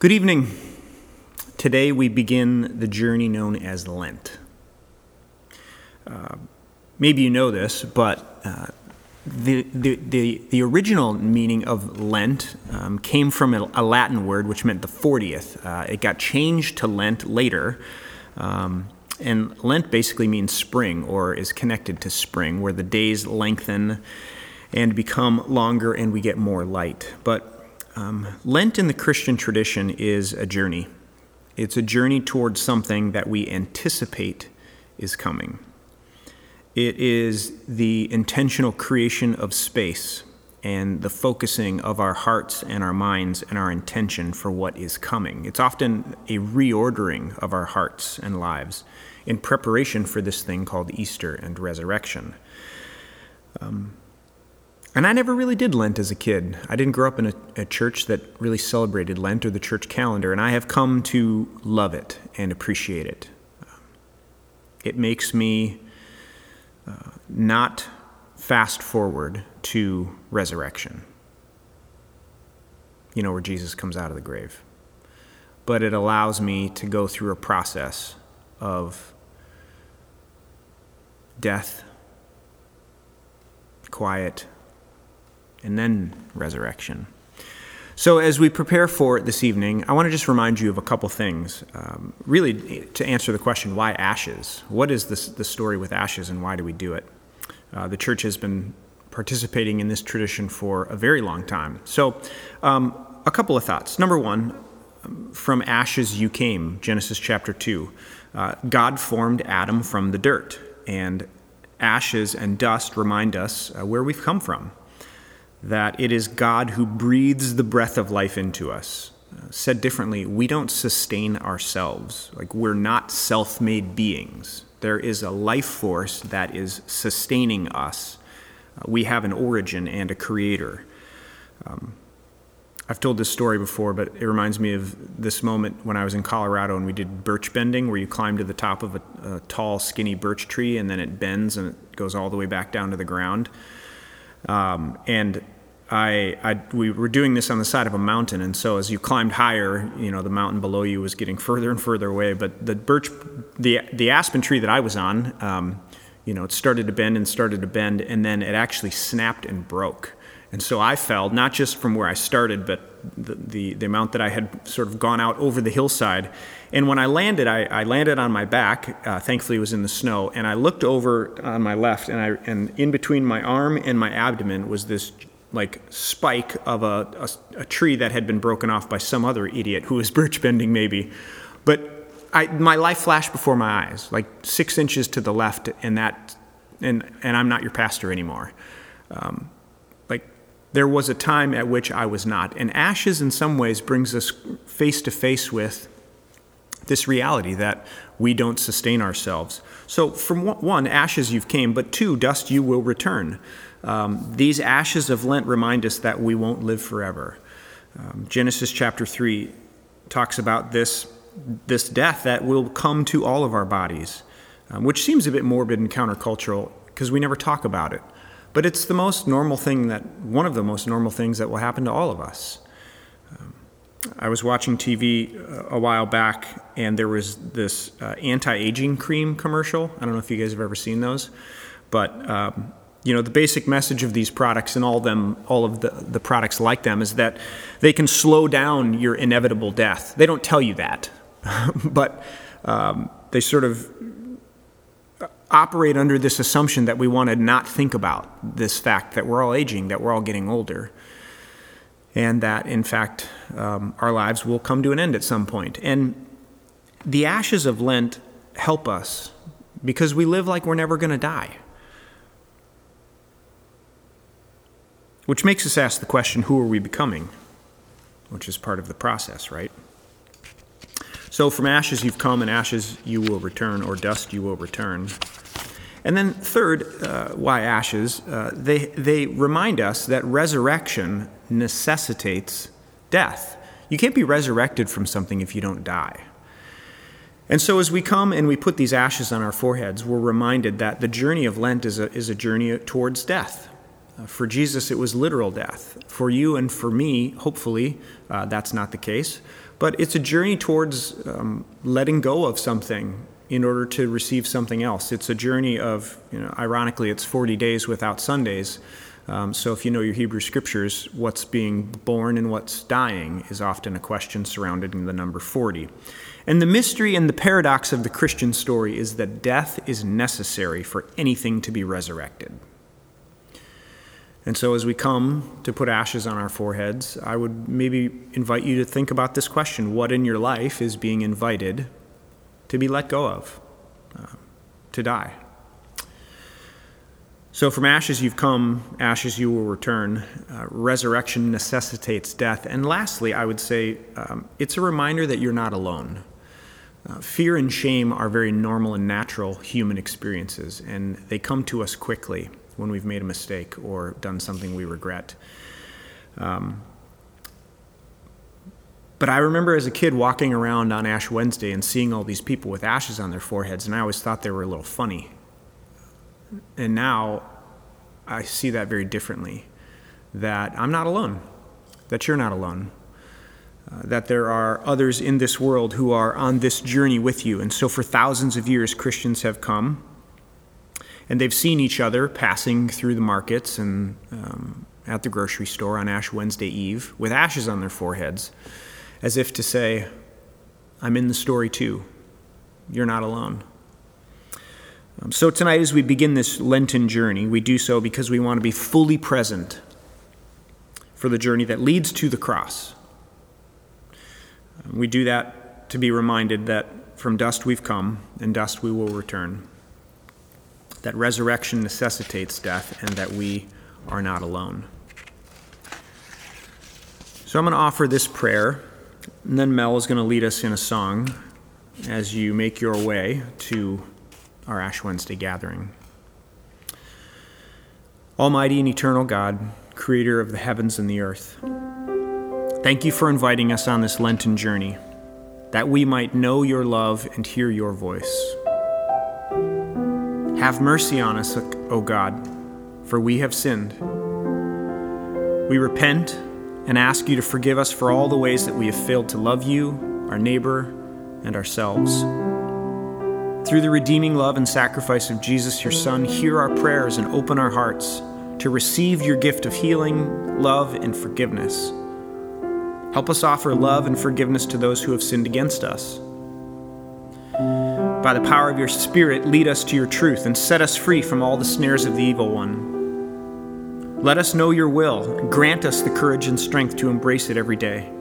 Good evening. Today we begin the journey known as Lent. Uh, maybe you know this, but uh, the, the, the, the, original meaning of Lent um, came from a, a, Latin word which meant the 40th. Uh, it got changed to Lent later. Um, and Lent basically means spring or is connected to spring, where the days lengthen and become longer and we get more light. But um, Lent in the Christian tradition is a journey. It's a journey towards something that we anticipate is coming. It is the intentional creation of space and the focusing of our hearts and our minds and our intention for what is coming. It's often a reordering of our hearts and lives in preparation for this thing called Easter and resurrection. Um, and I never really did Lent as a kid. I didn't grow up in a, a, church that really celebrated Lent or the church calendar, and I have come to love it and appreciate it. It makes me uh, not fast forward to resurrection, you know, where Jesus comes out of the grave. But it allows me to go through a process of death, quiet, and then resurrection. So, as we prepare for this evening, I want to just remind you of a couple things. Um, really, to answer the question, why ashes? What is this, the story with ashes and why do we do it? Uh, the church has been participating in this tradition for a very long time. So, um, a couple of thoughts. Number one, from ashes you came, Genesis chapter 2. Uh, God formed Adam from the dirt, and ashes and dust remind us uh, where we've come from that it is God who breathes the breath of life into us. Uh, said differently, we don't sustain ourselves. Like we're not self made beings. There is a life force that is sustaining us. Uh, we have an origin and a creator. Um, I've told this story before, but it reminds me of this moment when I was in Colorado and we did birch bending, where you climb to the top of a, a tall, skinny birch tree and then it bends and it goes all the way back down to the ground. Um, and I, I, we were doing this on the side of a mountain, and so as you climbed higher, you know the mountain below you was getting further and further away. But the birch, the the aspen tree that I was on, um, you know, it started to bend and started to bend, and then it actually snapped and broke. And so I fell not just from where I started, but the, the, amount that I had sort of gone out over the hillside. And when I landed, I, I landed on my back. Uh, thankfully, it was in the snow. And I looked over on my left, and, I, and in between my arm and my abdomen was this like spike of a, a, a, tree that had been broken off by some other idiot who was birch bending maybe but I, my life flashed before my eyes like six inches to the left and that and, and i'm not your pastor anymore um, like there was a time at which i was not and ashes in some ways brings us face to face with this reality that we don't sustain ourselves so from one ashes you've came but two dust you will return um, these ashes of Lent remind us that we won't live forever. Um, Genesis chapter 3 talks about this, this death that will come to all of our bodies, um, which seems a bit morbid and countercultural because we never talk about it. But it's the most normal thing that, one of the most normal things that will happen to all of us. Um, I was watching TV a while back, and there was this uh, anti aging cream commercial. I don't know if you guys have ever seen those, but um, you know the basic message of these products and all them all of the, the products like them is that they can slow down your inevitable death they don't tell you that but um, they sort of operate under this assumption that we want to not think about this fact that we're all aging that we're all getting older and that in fact um, our lives will come to an end at some point. and the ashes of lent help us because we live like we're never going to die Which makes us ask the question who are we becoming? Which is part of the process, right? So from ashes you've come, and ashes you will return, or dust you will return. And then, third, uh, why ashes? Uh, they, they remind us that resurrection necessitates death. You can't be resurrected from something if you don't die. And so, as we come and we put these ashes on our foreheads, we're reminded that the journey of Lent is a, is a journey towards death. Uh, for Jesus, it was literal death. For you and for me, hopefully, uh, that's not the case. but it's a journey towards um, letting go of something in order to receive something else. It's a journey of, you know, ironically, it's 40 days without Sundays. Um, so if you know your Hebrew scriptures, what's being born and what's dying is often a question surrounding the number 40. And the mystery and the paradox of the Christian story is that death is necessary for anything to be resurrected. And so, as we come to put ashes on our foreheads, I would maybe invite you to think about this question What in your life is being invited to be let go of, uh, to die? So, from ashes you've come, ashes you will return. Uh, resurrection necessitates death. And lastly, I would say um, it's a reminder that you're not alone. Uh, fear and shame are very normal and natural human experiences, and they come to us quickly when we've made a mistake or done something we regret. Um, but I remember as a kid walking around on Ash Wednesday and seeing all these people with ashes on their foreheads, and I always thought they were a little funny. And now I see that very differently that I'm not alone, that you're not alone. Uh, that there are others in this world who are on this journey with you. And so, for thousands of years, Christians have come and they've seen each other passing through the markets and um, at the grocery store on Ash Wednesday Eve with ashes on their foreheads, as if to say, I'm in the story too. You're not alone. Um, so, tonight, as we begin this Lenten journey, we do so because we want to be fully present for the journey that leads to the cross. Um, we do that to be reminded that from dust we've come, and dust we will return that resurrection necessitates death and that we are not alone. So I'm going to offer this prayer, and then Mel is going to lead us in a song as you make your way to our Ash Wednesday gathering. Almighty and eternal God, creator of the heavens and the earth, thank you for inviting us on this Lenten journey, that we might know your love and hear your voice. Have mercy on us, O God, for we have sinned. We repent and ask you to forgive us for all the ways that we have failed to love you, our neighbor, and ourselves. Through the redeeming love and sacrifice of Jesus, your Son, hear our prayers and open our hearts to receive your gift of healing, love, and forgiveness. Help us offer love and forgiveness to those who have sinned against us by the power of your Spirit, lead us to your truth and set us free from all the snares of the evil one. Let us know your will grant us the courage and strength to embrace it every day.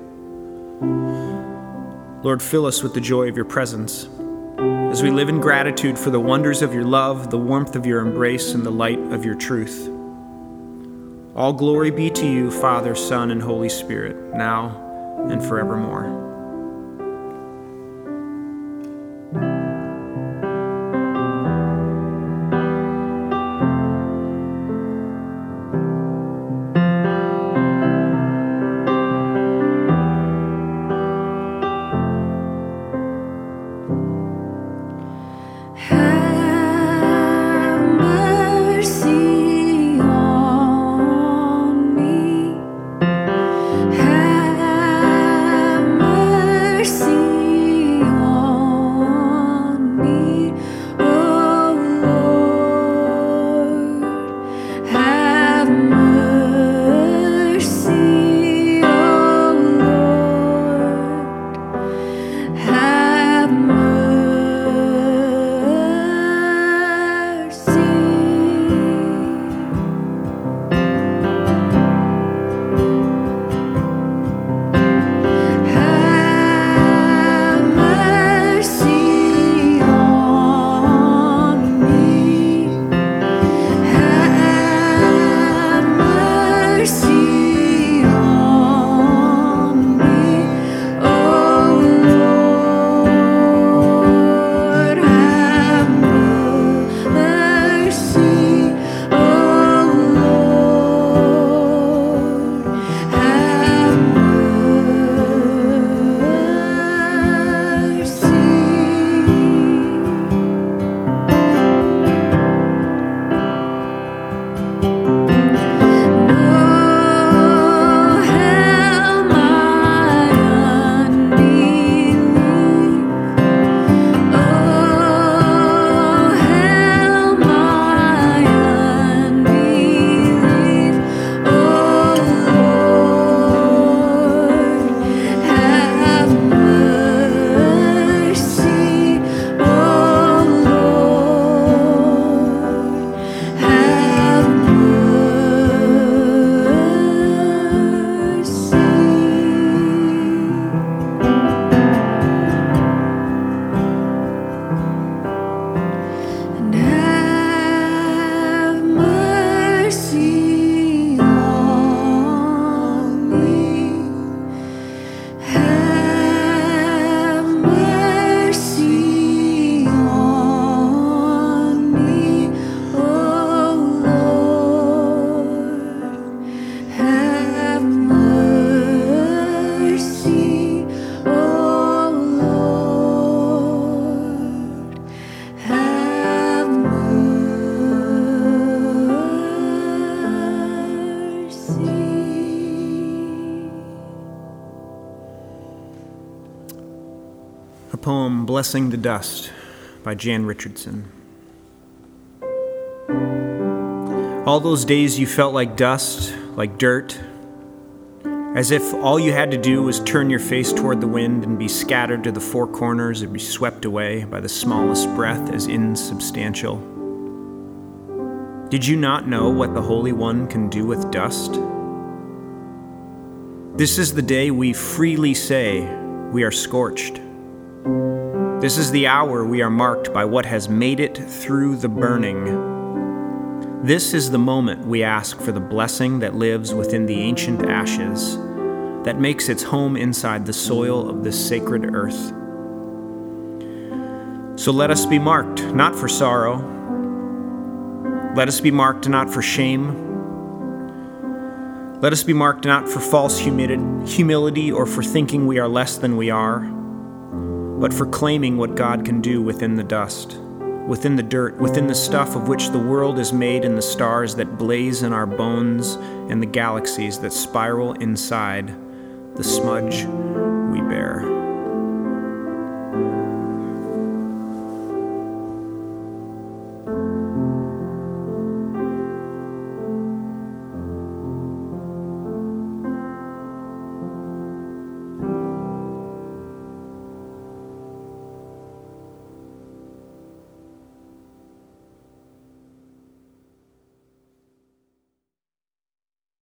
Lord, fill us with the joy of your presence as we live in gratitude for the wonders of your love, the warmth of your embrace, and the light of your truth. All glory be to you, Father, Son, and Holy Spirit, now and forevermore. Blessing the Dust, by Jan Richardson. All those days you felt like dust, like dirt, as if all you had to do was turn your face toward the wind and be scattered to the four corners and be swept away by the smallest breath as insubstantial. Did you not know what the Holy One can do with dust? This is the day we freely say we are scorched. This is the hour we are marked by what has made it through the burning this is the moment we ask for the blessing that lives within the ancient ashes, that makes its home inside the soil of this sacred earth. So let us be marked, not for sorrow. Let us be marked not for shame. Let us be marked not for false humility or for thinking we are less than we are, but for claiming what God can do within the dust within the dirt, within the stuff of which the world is made, and the stars that blaze in our bones, and the galaxies that spiral inside the smudge.